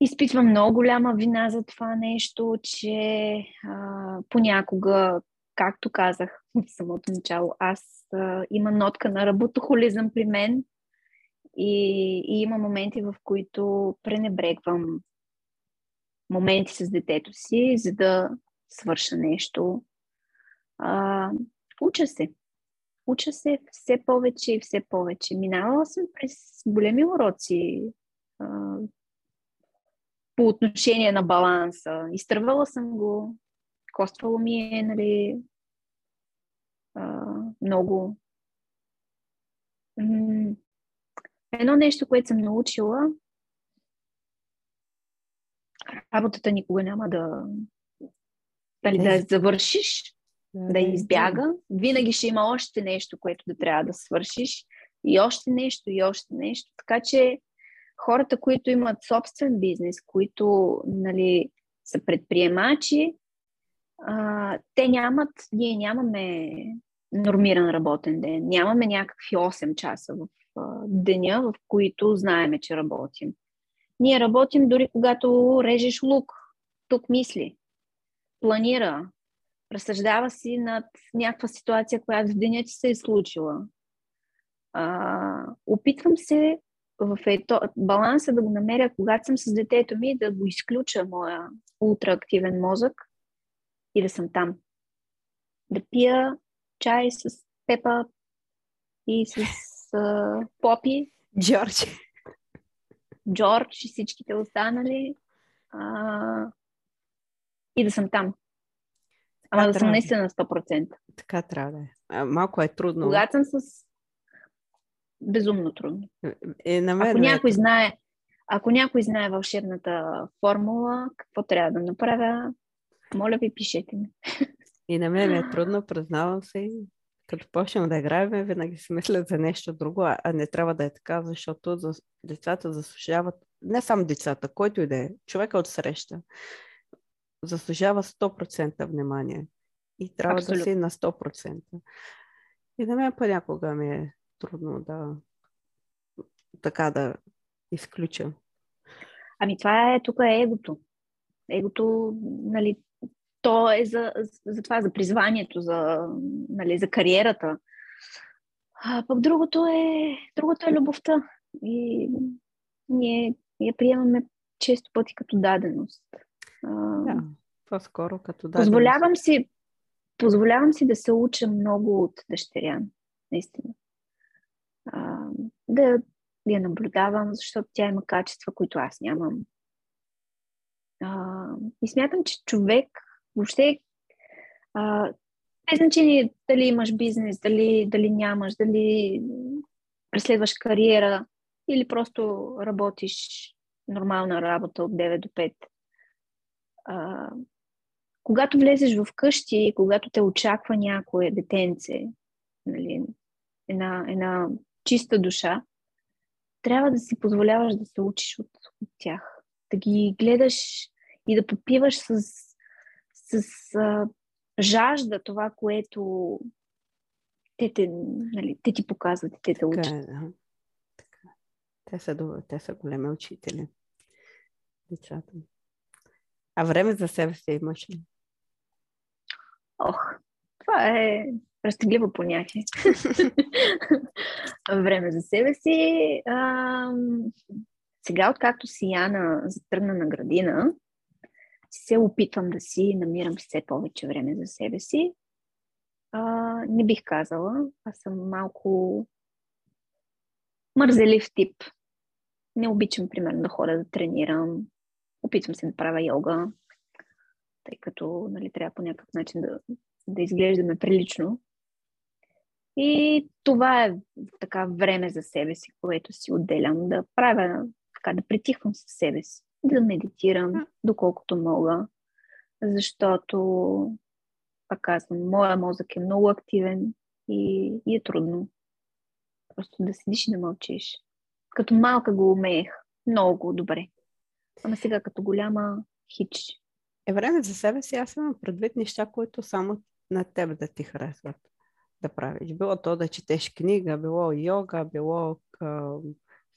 S2: Изпитвам много голяма вина за това нещо, че а, понякога, както казах в самото начало, аз а, има нотка на работохолизъм при мен и, и има моменти, в които пренебрегвам моменти с детето си, за да свърша нещо. А, уча се. Уча се все повече и все повече. Минавала съм през големи уроци а, по отношение на баланса. Изтървала съм го. Коствало ми е, нали, а, много. Едно нещо, което съм научила, работата никога няма да, дали, да завършиш, да, избяга. Винаги ще има още нещо, което да трябва да свършиш. И още нещо, и още нещо. Така че хората, които имат собствен бизнес, които нали, са предприемачи, а, те нямат, ние нямаме нормиран работен ден. Нямаме някакви 8 часа в а, деня, в които знаеме, че работим. Ние работим дори когато режеш лук. Тук мисли, планира, разсъждава си над някаква ситуация, която в деня ти се е случила. А, опитвам се в ето, баланса да го намеря, когато съм с детето ми, да го изключа моя ултраактивен мозък и да съм там. Да пия чай с Пепа и с а, Попи.
S1: Джордж.
S2: Джордж и всичките останали. А, и да съм там. Ама да съм наистина на 100%.
S1: Така трябва да е. малко е трудно.
S2: Когато съм с... Безумно трудно.
S1: Е, на мен
S2: ако, е някой знае, ако някой знае вълшебната формула, какво трябва да направя, моля ви, пишете ми.
S1: И на мен е трудно, признавам се. Като почнем да играем, винаги си мислят за нещо друго, а не трябва да е така, защото за... децата заслужават, не само децата, който и да е, човека от среща, заслужава 100% внимание. И трябва Абсолютно. да си на 100%. И на мен понякога ми е трудно да така да изключа.
S2: Ами това е, тук е егото. Егото, нали, то е за, за това, за призванието, за, нали, за кариерата. А пък другото е, другото е любовта. И ние я приемаме често пъти като даденост.
S1: Да, по-скоро като
S2: даденост. Позволявам си, позволявам си да се уча много от дъщеря, наистина. А, да я наблюдавам, защото тя има качества, които аз нямам. А, и смятам, че човек въобще а, без значение дали имаш бизнес, дали, дали нямаш, дали преследваш кариера или просто работиш нормална работа от 9 до 5. А, когато влезеш в къщи, когато те очаква някое детенце, нали, една, една чиста душа, трябва да си позволяваш да се учиш от, от тях. Да ги гледаш и да попиваш с с а, жажда това, което те, те, нали, те ти показват и те те учат. Така, е, да.
S1: така. Те, са, те са големи учители. Децата. А време за себе си имаш ли?
S2: Ох, това е разтегливо понятие. време за себе си. А, сега, откакто си Яна затръгна на градина, се опитвам да си намирам все повече време за себе си. А, не бих казала. Аз съм малко мързелив тип. Не обичам, примерно, да ходя да тренирам. Опитвам се да правя йога, тъй като нали, трябва по някакъв начин да, да изглеждаме прилично. И това е така време за себе си, което си отделям, да правя, така да притихвам със себе си, да медитирам, доколкото мога, защото, пак казвам, моя мозък е много активен и, и е трудно. Просто да седиш и да мълчиш. Като малка го умеех много добре. Ама сега като голяма хич.
S1: Е време за себе си, аз имам предвид неща, които само на теб да ти харесват да правиш. Било то да четеш книга, било йога, било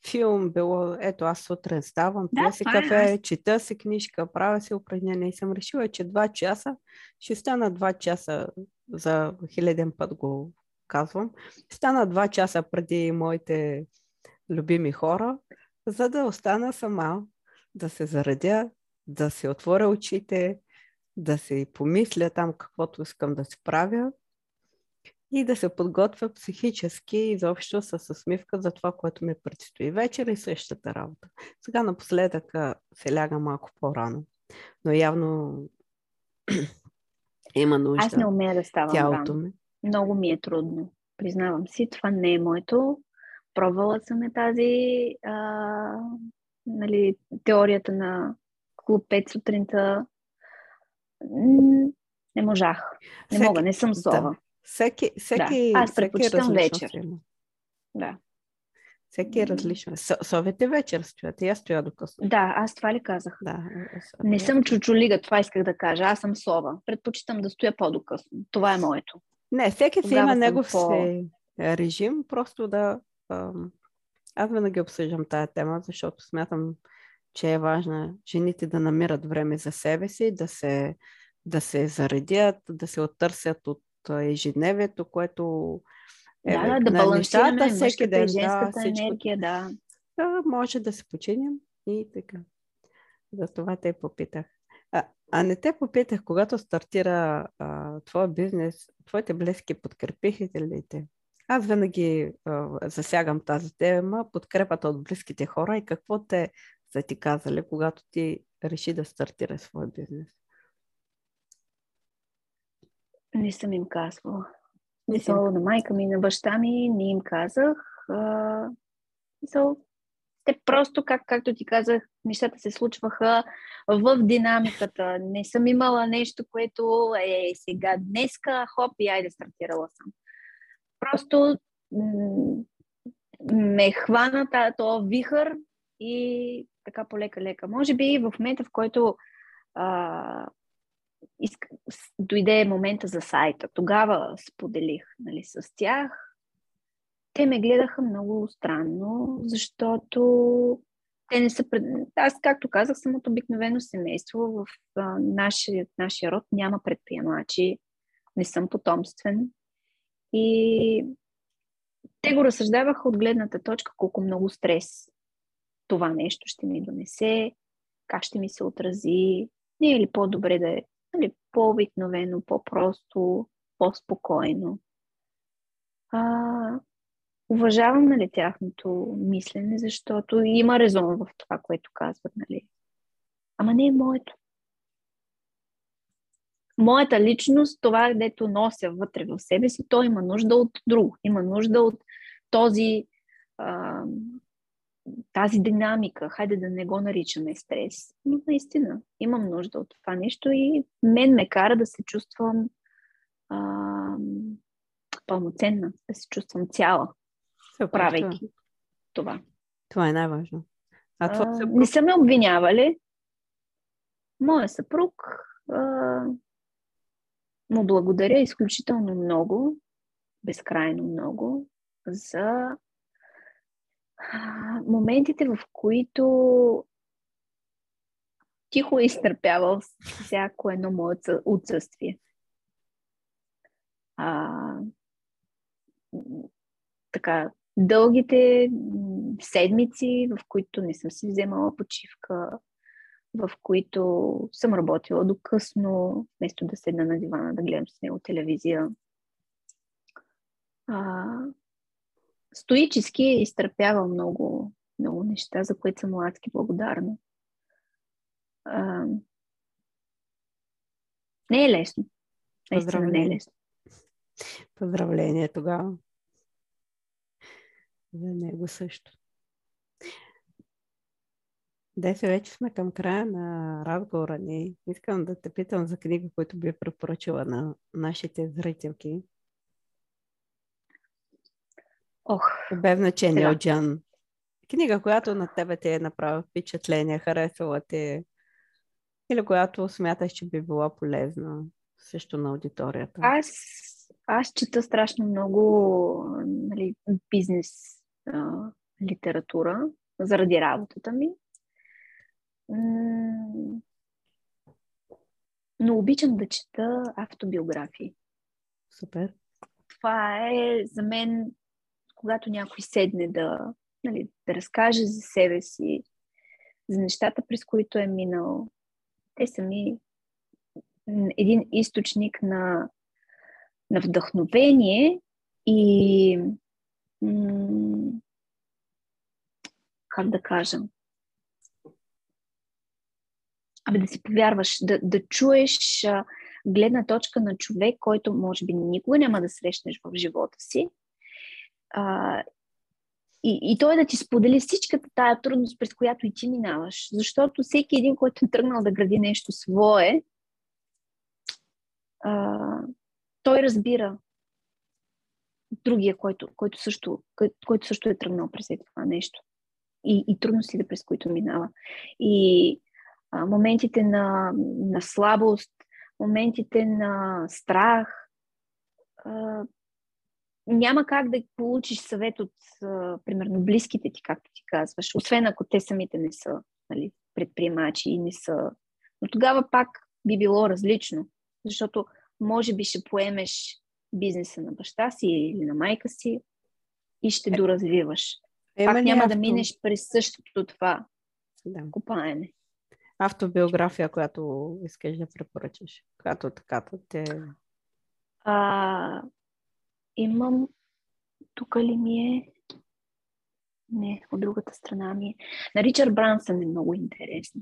S1: филм, било... Ето, аз сутрин ставам, пия да, си е, кафе, е. чета си книжка, правя си упражнения и съм решила, че два часа ще стана два часа за хиляден път го казвам. Стана два часа преди моите любими хора, за да остана сама, да се заредя, да се отворя очите, да си помисля там каквото искам да си правя и да се подготвя психически изобщо с усмивка за това, което ми предстои вечер и същата работа. Сега напоследък се ляга малко по-рано, но явно има нужда.
S2: Аз не умея да ставам тялото ми. Много ми е трудно. Признавам си, това не е моето. Пробвала съм е тази а, нали, теорията на клуб 5 сутринта. Не можах. Не всеки, мога, не съм сова.
S1: Да. Всеки, всеки,
S2: да. Аз предпочитам вечер. Да.
S1: Всеки е различно. Совете вечер стоят и аз стоя до късно.
S2: Да, аз това ли казах?
S1: Да.
S2: Не съм чучулига, това исках да кажа. Аз съм сова. Предпочитам да стоя по-докъсно. Това е моето.
S1: Не, всеки си има негов по... си режим, просто да... Аз винаги обсъждам тая тема, защото смятам, че е важно жените да намират време за себе си, да се, да се заредят, да се оттърсят от ежедневието, което
S2: е, да, да, да балансираме всеки ден, и женската да, енергия, да.
S1: да. Може да се починим и така. За това те попитах. А, а не те попитах, когато стартира а, твой бизнес, твоите близки подкрепиха ли те? Аз винаги а, засягам тази тема, подкрепата от близките хора и какво те са ти казали, когато ти реши да стартира свой бизнес?
S2: Не съм им казвала. Не съм на майка ми, на баща ми, не им казах. А, те просто, как, както ти казах, нещата се случваха в динамиката. Не съм имала нещо, което е сега днеска, хоп, и айде стартирала съм. Просто м- ме хвана този вихър и така полека-лека. Може би в момента, в който а, иск... дойде момента за сайта, тогава споделих нали, с тях. Те ме гледаха много странно, защото те не са. Пред... Аз, както казах, съм от обикновено семейство. В а, нашия, нашия род няма предприемачи, не съм потомствен. И те го разсъждаваха от гледната точка колко много стрес това нещо ще ми донесе, как ще ми се отрази. Не е ли по-добре да е нали, по-обикновено, по-просто, по-спокойно. А, уважавам нали, тяхното мислене, защото има резон в това, което казват. Нали. Ама не е моето. Моята личност, това, дето нося вътре в себе си, то има нужда от друго. Има нужда от този а, тази динамика, хайде да не го наричаме стрес, но наистина имам нужда от това нещо и мен ме кара да се чувствам а, пълноценна, да се чувствам цяла, Супер, правейки това. това.
S1: Това е най-важно. А,
S2: а съпруг... Не са ме обвинявали. Моя съпруг а, му благодаря изключително много, безкрайно много, за моментите, в които тихо е изтърпявал всяко едно мое отсъствие. А, така, дългите седмици, в които не съм си вземала почивка, в които съм работила до късно, вместо да седна на дивана да гледам с него телевизия. А, стоически е изтърпявал много, много неща, за които съм адски благодарна. А, не е лесно. Наистина не е лесно.
S1: Поздравление тогава. За него също. Деси, вече сме към края на разговора ни. Искам да те питам за книга, която би препоръчала на нашите зрителки.
S2: Ох.
S1: Без значение от Джан. Книга, която на тебе ти е направила впечатление, харесала те или която смяташ, че би била полезна също на аудиторията.
S2: Аз, аз чета страшно много нали, бизнес а, литература заради работата ми. Но обичам да чета автобиографии.
S1: Супер.
S2: Това е за мен, когато някой седне да, нали, да разкаже за себе си, за нещата, през които е минал. Те са ми един източник на, на вдъхновение и м- как да кажа, абе да си повярваш, да, да чуеш гледна точка на човек, който може би никога няма да срещнеш в живота си. А, и, и той да ти сподели всичката тая трудност, през която и ти минаваш. Защото всеки един, който е тръгнал да гради нещо свое, а, той разбира другия, който, който, също, който също е тръгнал през това нещо. И, и трудностите, през които минава. И а, моментите на, на слабост, моментите на страх. А, няма как да получиш съвет от, а, примерно, близките ти, както ти казваш, освен ако те самите не са нали, предприемачи и не са. Но тогава пак би било различно, защото може би ще поемеш бизнеса на баща си или на майка си и ще е, доразвиваш. Е, пак няма авто... да минеш през същото това да. купаене
S1: автобиография, която искаш да препоръчаш? Която така те...
S2: А, имам... Тук ли ми е? Не, от другата страна ми е. На Ричард Брансън е много интересна.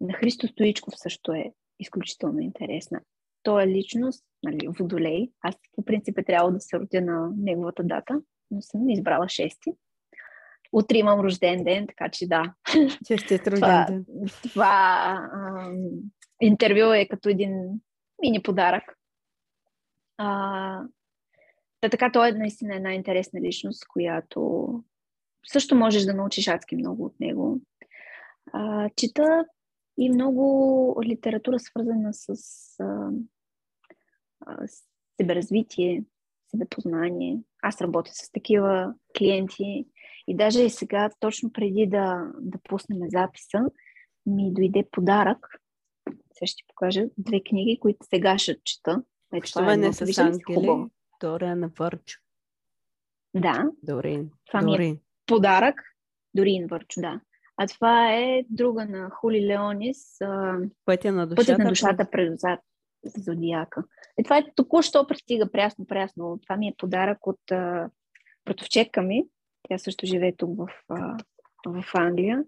S2: На Христо Стоичков също е изключително интересна. Той е личност, нали, водолей. Аз по принцип е трябвало да се родя на неговата дата, но съм избрала шести. Утре имам рожден ден, така че да.
S1: Честит рожден ден.
S2: Това а, интервю е като един мини подарък. А, да, така той е наистина една интересна личност, която също можеш да научиш адски много от него. А, чита и много литература, свързана с, а, а, с себеразвитие, себепознание. Аз работя с такива клиенти и даже и сега, точно преди да, да пуснем записа, ми дойде подарък. Сега ще ти покажа две книги, които сега ще чета.
S1: Ето, това е не с Ангели, Дорен Върчо.
S2: Да.
S1: Дорин.
S2: Това Дорин. ми е подарък. Дорин Върчо, да. А това е друга на Хули Леонис.
S1: Пътя на душата.
S2: Пътя на душата през зодиака. И това е току-що пристига прясно-прясно. Това ми е подарък от а, братовчетка ми. Тя също живее тук в, а, в Англия.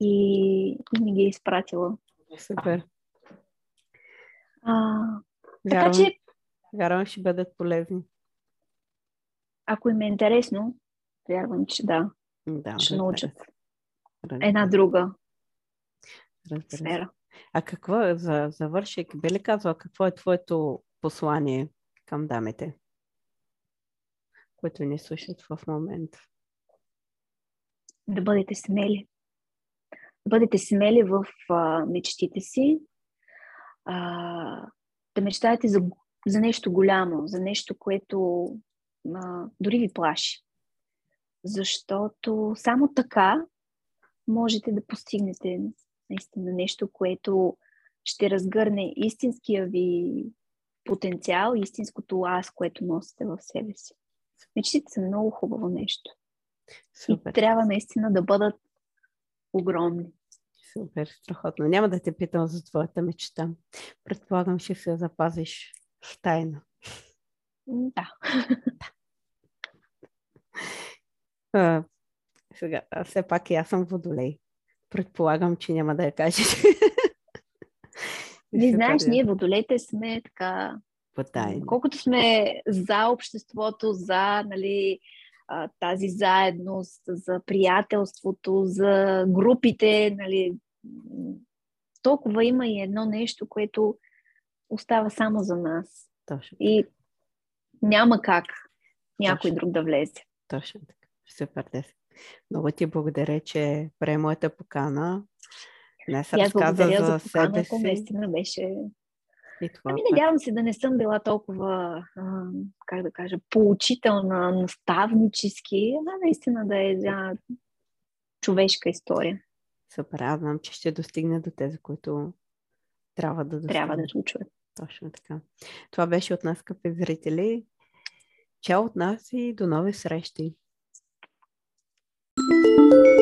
S2: И, и ми ги е изпратила.
S1: Супер.
S2: А,
S1: така че. Вярвам, ще бъдат полезни.
S2: Ако им е интересно, вярвам, че да.
S1: Да,
S2: ще научат. Една друга
S1: Разбира сфера. А какво е, за завършик, би ли казала, какво е твоето послание към дамите, които ни слушат в момента?
S2: Да бъдете смели. Да бъдете смели в а, мечтите си. А, да мечтаете за, за нещо голямо, за нещо, което а, дори ви плаши. Защото само така можете да постигнете наистина нещо, което ще разгърне истинския ви потенциал, истинското аз, което носите в себе си. Мечтите са много хубаво нещо. Супер. И трябва наистина да бъдат огромни.
S1: Супер, страхотно. Няма да те питам за твоята мечта. Предполагам, ще се запазиш в тайна.
S2: Да.
S1: а, сега, все пак и аз съм водолей Предполагам, че няма да я кажеш.
S2: Не знаеш, ние водолете сме така...
S1: Потайни.
S2: Колкото сме за обществото, за нали, тази заедност, за приятелството, за групите, нали, толкова има и едно нещо, което остава само за нас.
S1: Точно.
S2: И няма как някой
S1: Точно.
S2: друг да влезе.
S1: Точно така. Супер, Дес. Много ти благодаря, че прие моята покана. Днес
S2: аз
S1: разказа за,
S2: за
S1: себе си.
S2: Наистина беше...
S1: И това,
S2: Ами надявам се да не съм била толкова, а, как да кажа, поучителна, наставнически, а наистина да е една човешка история.
S1: Супер, аз знам, че ще достигне до тези, които трябва да достигнат.
S2: Трябва да се чуят.
S1: Точно така. Това беше от нас, скъпи зрители. Чао от нас и до нови срещи! thank you